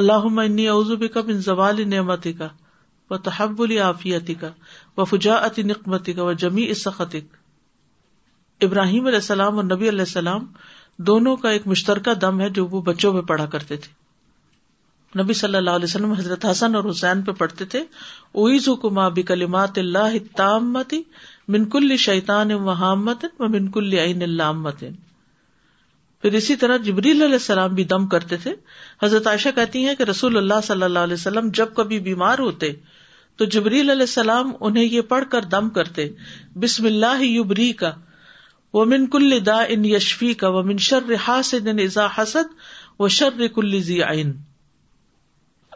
اللہ عمنی اعوض و بھی کب ان زوال نعمت کا و تحب العافیت کا و فجا اتی نکمتی کا و جمی اسخطک ابراہیم علیہ السلام اور نبی علیہ السلام دونوں کا ایک مشترکہ دم ہے جو وہ بچوں پہ پڑھا کرتے تھے نبی صلی اللہ علیہ وسلم حضرت حسن اور حسین پہ پڑھتے تھے اویز حکما کلیمات اللہ منکل شیتان اللہ پھر اسی طرح جبریل علیہ السلام بھی دم کرتے تھے حضرت عائشہ کہتی ہیں کہ رسول اللہ صلی اللہ علیہ وسلم جب کبھی بیمار ہوتے تو جبریل علیہ السلام انہیں یہ پڑھ کر دم کرتے بسم اللہ یبری کا وہ من کل دا ان یشفی کا وہ من شر ازا حسد شر کل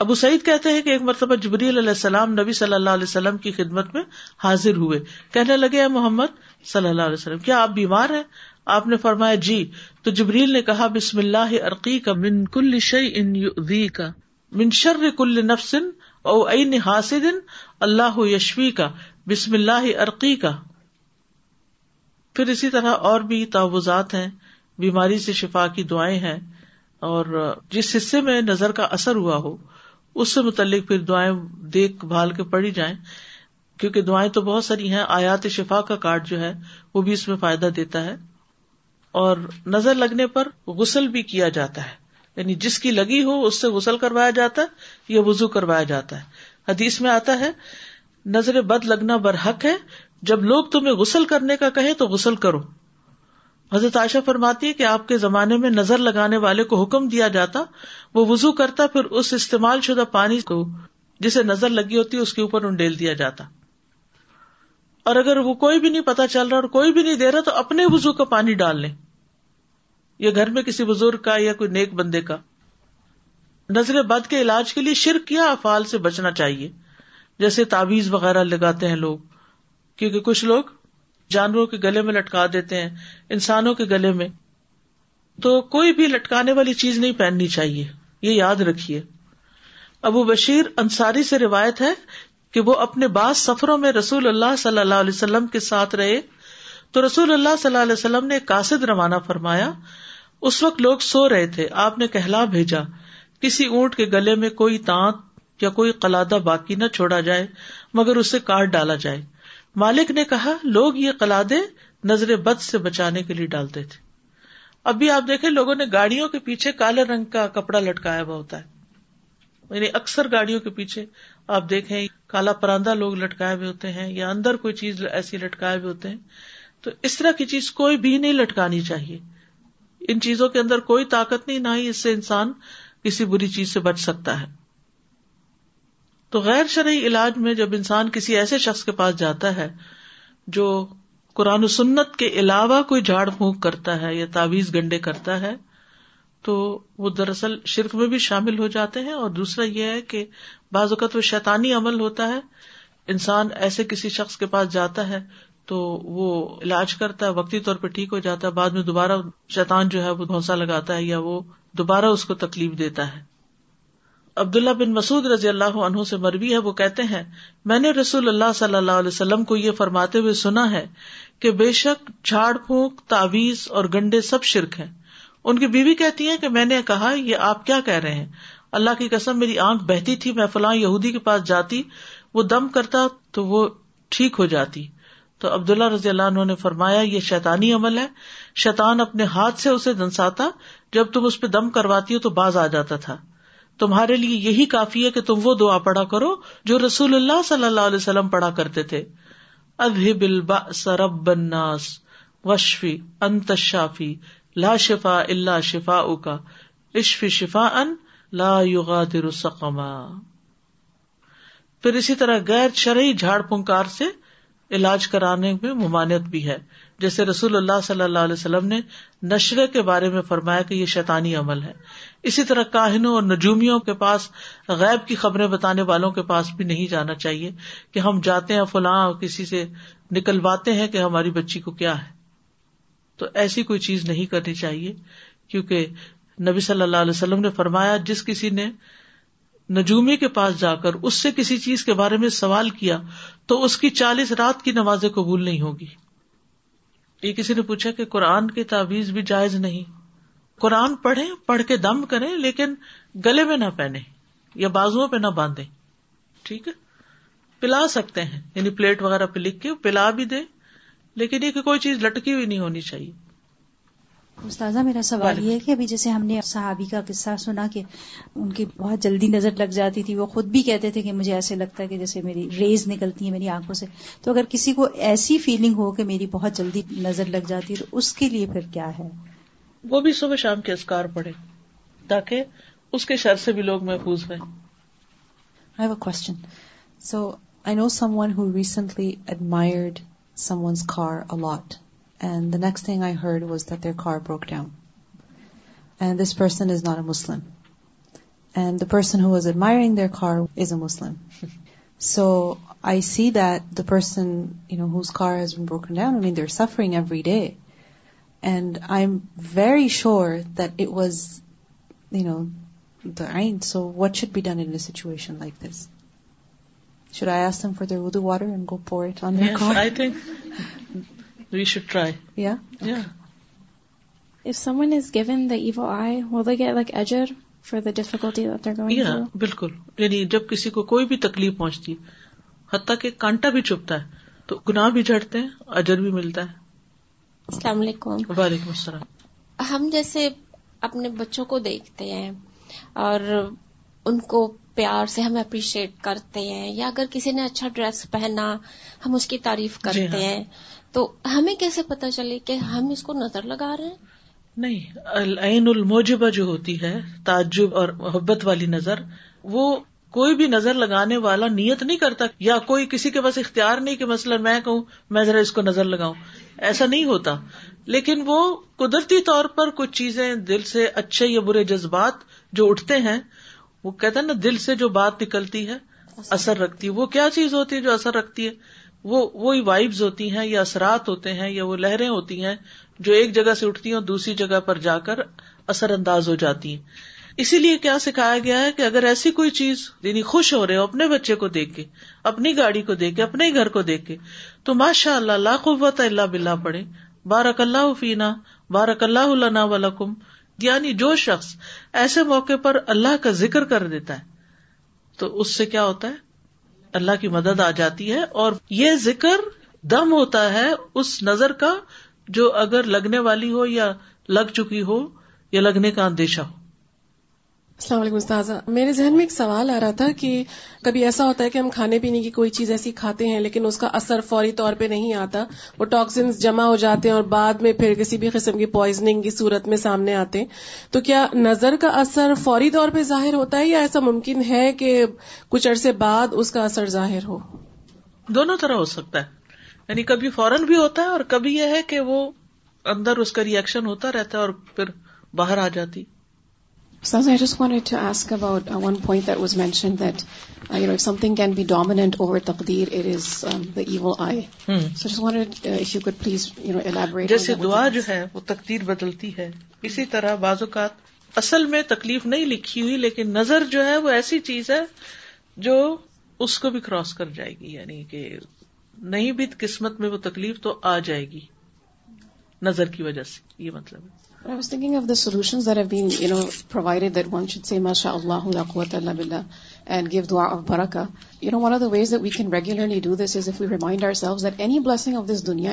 ابو سعید کہتے ہیں کہ ایک مرتبہ جبریل علیہ السلام نبی صلی اللہ علیہ وسلم کی خدمت میں حاضر ہوئے کہنے لگے محمد صلی اللہ علیہ وسلم کیا آپ بیمار ہیں آپ نے فرمایا جی تو جبریل نے کہا بسم اللہ عرقی کا من کل شعی کا من شر کل نفسن عین حاسد اللہ یشفی کا بسم اللہ عرقی کا پھر اسی طرح اور بھی تعوضات ہیں بیماری سے شفا کی دعائیں ہیں اور جس حصے میں نظر کا اثر ہوا ہو اس سے متعلق پھر دعائیں دیکھ بھال کے پڑی جائیں کیونکہ دعائیں تو بہت ساری ہیں آیات شفا کا کارڈ جو ہے وہ بھی اس میں فائدہ دیتا ہے اور نظر لگنے پر غسل بھی کیا جاتا ہے یعنی جس کی لگی ہو اس سے غسل کروایا جاتا ہے یا وزو کروایا جاتا ہے حدیث میں آتا ہے نظر بد لگنا برحق ہے جب لوگ تمہیں غسل کرنے کا کہے تو غسل کرو حضرت عائشہ فرماتی ہے کہ آپ کے زمانے میں نظر لگانے والے کو حکم دیا جاتا وہ وزو کرتا پھر اس استعمال شدہ پانی کو جسے نظر لگی ہوتی اس کے اوپر انڈیل دیا جاتا اور اگر وہ کوئی بھی نہیں پتا چل رہا اور کوئی بھی نہیں دے رہا تو اپنے وزو کا پانی ڈال لیں یا گھر میں کسی بزرگ کا یا کوئی نیک بندے کا نظر بد کے علاج کے لیے شرک یا افعال سے بچنا چاہیے جیسے تعویذ وغیرہ لگاتے ہیں لوگ کیونکہ کچھ لوگ جانوروں کے گلے میں لٹکا دیتے ہیں انسانوں کے گلے میں تو کوئی بھی لٹکانے والی چیز نہیں پہننی چاہیے یہ یاد رکھیے ابو بشیر انصاری سے روایت ہے کہ وہ اپنے بعض سفروں میں رسول اللہ صلی اللہ علیہ وسلم کے ساتھ رہے تو رسول اللہ صلی اللہ علیہ وسلم نے کاسد روانہ فرمایا اس وقت لوگ سو رہے تھے آپ نے کہلا بھیجا کسی اونٹ کے گلے میں کوئی تانت یا کوئی قلادہ باقی نہ چھوڑا جائے مگر اسے کاٹ ڈالا جائے مالک نے کہا لوگ یہ کلادے نظر بد سے بچانے کے لیے ڈالتے تھے ابھی آپ دیکھے لوگوں نے گاڑیوں کے پیچھے کالے رنگ کا کپڑا لٹکایا ہوا ہوتا ہے یعنی اکثر گاڑیوں کے پیچھے آپ دیکھیں کالا پراندہ لوگ لٹکائے ہوئے ہوتے ہیں یا اندر کوئی چیز ایسی لٹکائے ہوئے ہوتے ہیں تو اس طرح کی چیز کوئی بھی نہیں لٹکانی چاہیے ان چیزوں کے اندر کوئی طاقت نہیں نہ ہی اس سے انسان کسی بری چیز سے بچ سکتا ہے تو غیر شرعی علاج میں جب انسان کسی ایسے شخص کے پاس جاتا ہے جو قرآن و سنت کے علاوہ کوئی جھاڑ پھونک کرتا ہے یا تعویذ گنڈے کرتا ہے تو وہ دراصل شرک میں بھی شامل ہو جاتے ہیں اور دوسرا یہ ہے کہ بعض اوقات وہ شیطانی عمل ہوتا ہے انسان ایسے کسی شخص کے پاس جاتا ہے تو وہ علاج کرتا ہے وقتی طور پہ ٹھیک ہو جاتا ہے بعد میں دوبارہ شیطان جو ہے وہ بھونسا لگاتا ہے یا وہ دوبارہ اس کو تکلیف دیتا ہے عبداللہ بن مسعود رضی اللہ عنہ سے مروی ہے وہ کہتے ہیں میں نے رسول اللہ صلی اللہ علیہ وسلم کو یہ فرماتے ہوئے سنا ہے کہ بے شک جھاڑ پھونک تعویز اور گنڈے سب شرک ہیں ان کی بیوی کہتی ہیں کہ میں نے کہا یہ آپ کیا کہہ رہے ہیں اللہ کی قسم میری آنکھ بہتی تھی میں فلاں یہودی کے پاس جاتی وہ دم کرتا تو وہ ٹھیک ہو جاتی تو عبداللہ رضی اللہ عنہ نے فرمایا یہ شیتانی عمل ہے شیطان اپنے ہاتھ سے اسے دنساتا جب تم اس پہ دم کرواتی ہو تو باز آ جاتا تھا تمہارے لیے یہی کافی ہے کہ تم وہ دعا پڑا کرو جو رسول اللہ صلی اللہ علیہ وسلم پڑا کرتے تھے پھر اسی طرح غیر شرعی جھاڑ پنکار سے علاج کرانے میں ممانعت بھی ہے جیسے رسول اللہ صلی اللہ علیہ وسلم نے نشرے کے بارے میں فرمایا کہ یہ شیطانی عمل ہے اسی طرح کاہنوں اور نجومیوں کے پاس غیب کی خبریں بتانے والوں کے پاس بھی نہیں جانا چاہیے کہ ہم جاتے ہیں فلاں اور کسی سے نکلواتے ہیں کہ ہماری بچی کو کیا ہے تو ایسی کوئی چیز نہیں کرنی چاہیے کیونکہ نبی صلی اللہ علیہ وسلم نے فرمایا جس کسی نے نجومی کے پاس جا کر اس سے کسی چیز کے بارے میں سوال کیا تو اس کی چالیس رات کی نمازیں قبول نہیں ہوگی یہ کسی نے پوچھا کہ قرآن کی تعویذ بھی جائز نہیں قرآن پڑھیں پڑھ کے دم کریں لیکن گلے میں نہ پہنے یا بازو پہ نہ باندھے ٹھیک ہے پلا سکتے ہیں یعنی پلیٹ وغیرہ پہ لکھ کے پلا بھی دے لیکن یہ کہ کوئی چیز لٹکی ہوئی نہیں ہونی چاہیے استاذہ میرا سوال یہ ہے کہ ابھی جیسے ہم نے صحابی کا قصہ سنا کہ ان کی بہت جلدی نظر لگ جاتی تھی وہ خود بھی کہتے تھے کہ مجھے ایسے لگتا ہے کہ جیسے میری ریز نکلتی ہے میری آنکھوں سے تو اگر کسی کو ایسی فیلنگ ہو کہ میری بہت جلدی نظر لگ جاتی ہے تو اس کے لیے پھر کیا ہے وہ بھی صبح شام کے اسکار پڑھے تاکہ اس کے شر سے بھی لوگ محفوظ ہیں I have a question so I know someone who recently admired someone's car a lot and the next thing I heard was that their car broke down and this person is not a Muslim and the person who was admiring their car is a Muslim so I see that the person you know whose car has been broken down I mean they're suffering every day and I am very sure that it was you know the eye so what should be done in situation like this should I ask them for their Urdu water and go pour it on I think we should try یا someone is given the evil eye like eager for the difficulty بالکل یعنی جب کسی کو کوئی بھی تکلیف پہنچتی حتیٰ کہ کانٹا بھی چپتا ہے تو گناہ بھی جھڑتے ہیں اجر بھی ملتا ہے السلام علیکم وعلیکم السلام ہم جیسے اپنے بچوں کو دیکھتے ہیں اور ان کو پیار سے ہم اپریشیٹ کرتے ہیں یا اگر کسی نے اچھا ڈریس پہنا ہم اس کی تعریف جی کرتے ہاں۔ ہیں تو ہمیں کیسے پتا چلے کہ ہم اس کو نظر لگا رہے ہیں نہیں العین الموجبہ جو ہوتی ہے تعجب اور محبت والی نظر وہ کوئی بھی نظر لگانے والا نیت نہیں کرتا یا کوئی کسی کے پاس اختیار نہیں کہ مسئلہ میں کہوں میں ذرا اس کو نظر لگاؤں ایسا نہیں ہوتا لیکن وہ قدرتی طور پر کچھ چیزیں دل سے اچھے یا برے جذبات جو اٹھتے ہیں وہ کہتے ہیں نا دل سے جو بات نکلتی ہے اثر رکھتی وہ کیا چیز ہوتی ہے جو اثر رکھتی ہے وہ وہی وائبز ہوتی ہیں یا اثرات ہوتے ہیں یا وہ لہریں ہوتی ہیں جو ایک جگہ سے اٹھتی ہیں اور دوسری جگہ پر جا کر اثر انداز ہو جاتی ہیں اسی لیے کیا سکھایا گیا ہے کہ اگر ایسی کوئی چیز یعنی خوش ہو رہے ہو اپنے بچے کو دیکھ کے اپنی گاڑی کو دیکھ کے اپنے ہی گھر کو دیکھ کے تو ماشاء اللہ قوت اللہ بلّا پڑے فینا بارک اللہ اللہ ولکم یعنی جو شخص ایسے موقع پر اللہ کا ذکر کر دیتا ہے تو اس سے کیا ہوتا ہے اللہ کی مدد آ جاتی ہے اور یہ ذکر دم ہوتا ہے اس نظر کا جو اگر لگنے والی ہو یا لگ چکی ہو یا لگنے کا اندیشہ ہو السلام علیکم استاذہ میرے ذہن میں ایک سوال آ رہا تھا کہ کبھی ایسا ہوتا ہے کہ ہم کھانے پینے کی کوئی چیز ایسی کھاتے ہیں لیکن اس کا اثر فوری طور پہ نہیں آتا وہ ٹاکسنس جمع ہو جاتے ہیں اور بعد میں پھر کسی بھی قسم کی پوائزنگ کی صورت میں سامنے آتے ہیں تو کیا نظر کا اثر فوری طور پہ ظاہر ہوتا ہے یا ایسا ممکن ہے کہ کچھ عرصے بعد اس کا اثر ظاہر ہو دونوں طرح ہو سکتا ہے یعنی کبھی فوراً بھی ہوتا ہے اور کبھی یہ ہے کہ وہ اندر اس کا ریئیکشن ہوتا رہتا ہے اور پھر باہر آ جاتی I I just just wanted wanted to ask about uh, uh, uh, one point that that was mentioned you you you know know if if something can be dominant over taqdeer, it is um, the evil eye. Hmm. So could please elaborate. جیسے دعا جو ہے وہ تقدیر بدلتی ہے اسی طرح بعض اوقات اصل میں تکلیف نہیں لکھی ہوئی لیکن نظر جو ہے وہ ایسی چیز ہے جو اس کو بھی کراس کر جائے گی یعنی کہ نہیں بھی قسمت میں وہ تکلیف تو آ جائے گی نظر کی وجہ سے یہ مطلب ہے شاہی regularly do this of this دنیا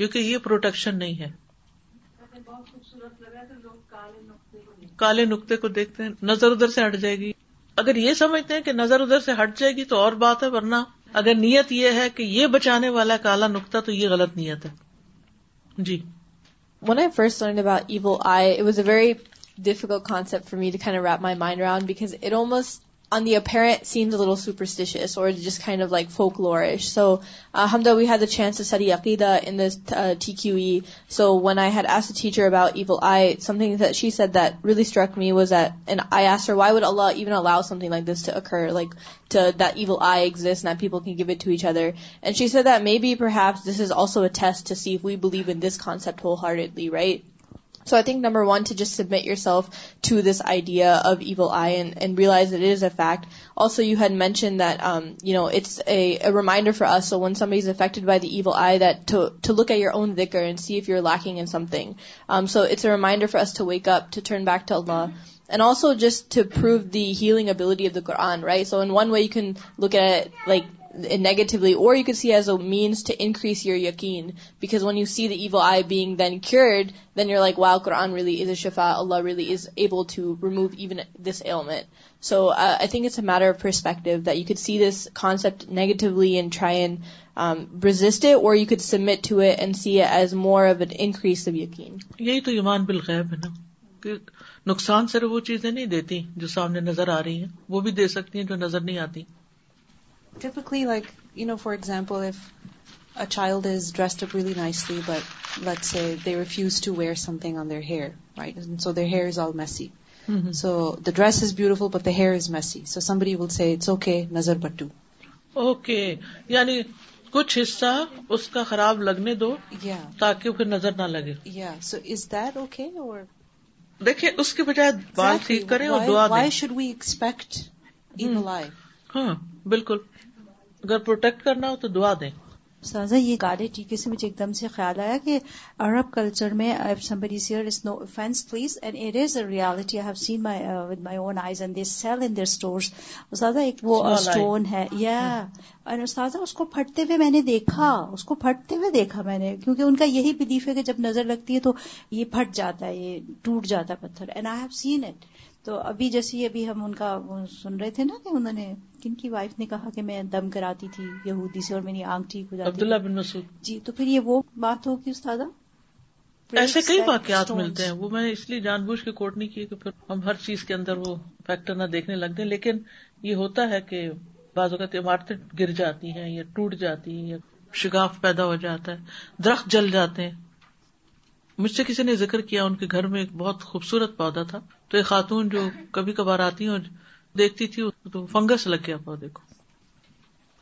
کیونکہ یہ پروٹیکشن نہیں ہے کالے نقطے کو دیکھتے ہیں نظر ادھر سے ہٹ جائے گی اگر یہ سمجھتے ہیں کہ نظر ادھر سے ہٹ جائے گی تو اور بات ہے ورنہ اگر نیت یہ ہے کہ یہ بچانے والا کالا نقطہ تو یہ غلط نیت ہے جی when I first learnt about evil eye it was a very difficult concept for me to can wrap my mind round because it almost on the air seem dull superstitious or this kind of like folklores so hmm we ہا chances ساری عقیدہ انس ٹھیک so when I had as a teacher well I something she said Delhi struck me was an eye why would evil something like this like evil eye exist net people can give it to each other and she said me be پرہ this is also a test so we believe in this conceptually right So I think number one, to just submit yourself to this idea of evil eye and realize that it is a fact. Also, you had mentioned that, um, it's a reminder for us. So when somebody's affected by the evil eye, that to look at your own dhikr and see if you're lacking in something. Um, so it's a reminder for us to wake up, to turn back to Allah. And also just to prove the healing ability of the Quran, right? So in one way you can look at it like negatively or you could see as a means to increase your yaqeen because when you see the evil eye being then cured then you're like wow quran really is a shifa allah really is able to remove even this ailment so uh, i think it's a matter of perspective that you could see this concept negatively and try and um, resist it or you could submit to it and see it as more of an increase of yaqeen نقصان صرف وہ چیزیں نہیں دیتی جو سامنے نظر آ رہی ہیں وہ بھی دے سکتی ہیں جو نظر نہیں آتی difficulty like you know for example of a child is dressed up aptly nicely but see they refuse to wear some thing on their hair so their hair is all messy so the dress is beautiful but the hair is messy so somebody will see it's okay نظر but to okay یعنی کچھ حصہ اس کا خراب لگنے دو یا تاکہ پھر نظر نہ لگے یا سو از دیٹ اوکے اور دیکھئے اس کے بجائے بات ٹھیک کرے why should we expect in life ہاں بالکل اگر پروٹیکٹ کرنا ہو تو دعا دیں سازا یہ گالے ٹیکے سے مجھے ایک دم سے خیال آیا کہ عرب کلچر میں have seen one and they sell stone ہے یا پھٹتے ہوئے میں نے دیکھا اس کو پھٹتے ہوئے دیکھا میں نے کیونکہ ان کا یہی بلیف ہے کہ جب نظر لگتی ہے تو یہ پھٹ جاتا ہے یہ ٹوٹ جاتا ہے پتھر and I have seen it تو ابھی جیسے ابھی ہم ان کا سن رہے تھے نا کہ انہوں نے کن کی وائف نے کہا کہ میں دم کراتی تھی یہودی سے اور میری آنکھ ٹھیک ہو جاتی عبداللہ بن مسعود جی تو پھر یہ وہ بات ہوگی اس ایسے کئی واقعات ملتے ہیں وہ میں اس لیے جان بوجھ کے کوٹ نہیں کی کہ پھر ہم ہر چیز کے اندر وہ فیکٹر نہ دیکھنے لگ دیں لیکن یہ ہوتا ہے کہ بعض اوقات عمارتیں گر جاتی ہیں یا ٹوٹ جاتی ہیں یا شگاف پیدا ہو جاتا ہے درخت جل جاتے ہیں مجھ سے کسی نے ذکر کیا ان کے گھر میں ایک بہت خوبصورت پودا تھا تو ایک خاتون جو کبھی کبھار آتی ہوں اور دیکھتی تھی تو فنگس لگ گیا پودے کو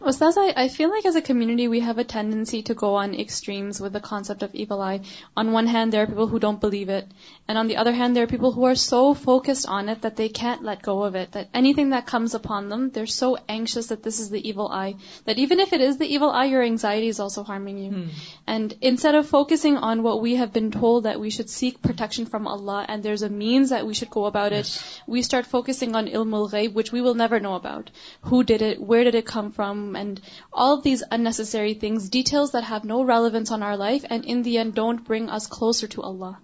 Ustaz, I feel like as a community we have a tendency to go on extremes with the concept of evil eye. On one hand, there are people who don't believe it. And on the other hand, there are people who are so focused on it that they can't let go of it. That anything that comes upon them, they're so anxious that this is the evil eye. That even if it is the evil eye, your anxiety is also harming you. Hmm. And instead of focusing on what we have been told that we should seek protection from Allah and there's a means that we should go about it, we start focusing on ilmul ghaib, which we will never know about. Who did it? Where did it come from? All these unnecessary things details that have no relevance on our life and in don't bring us close to Allah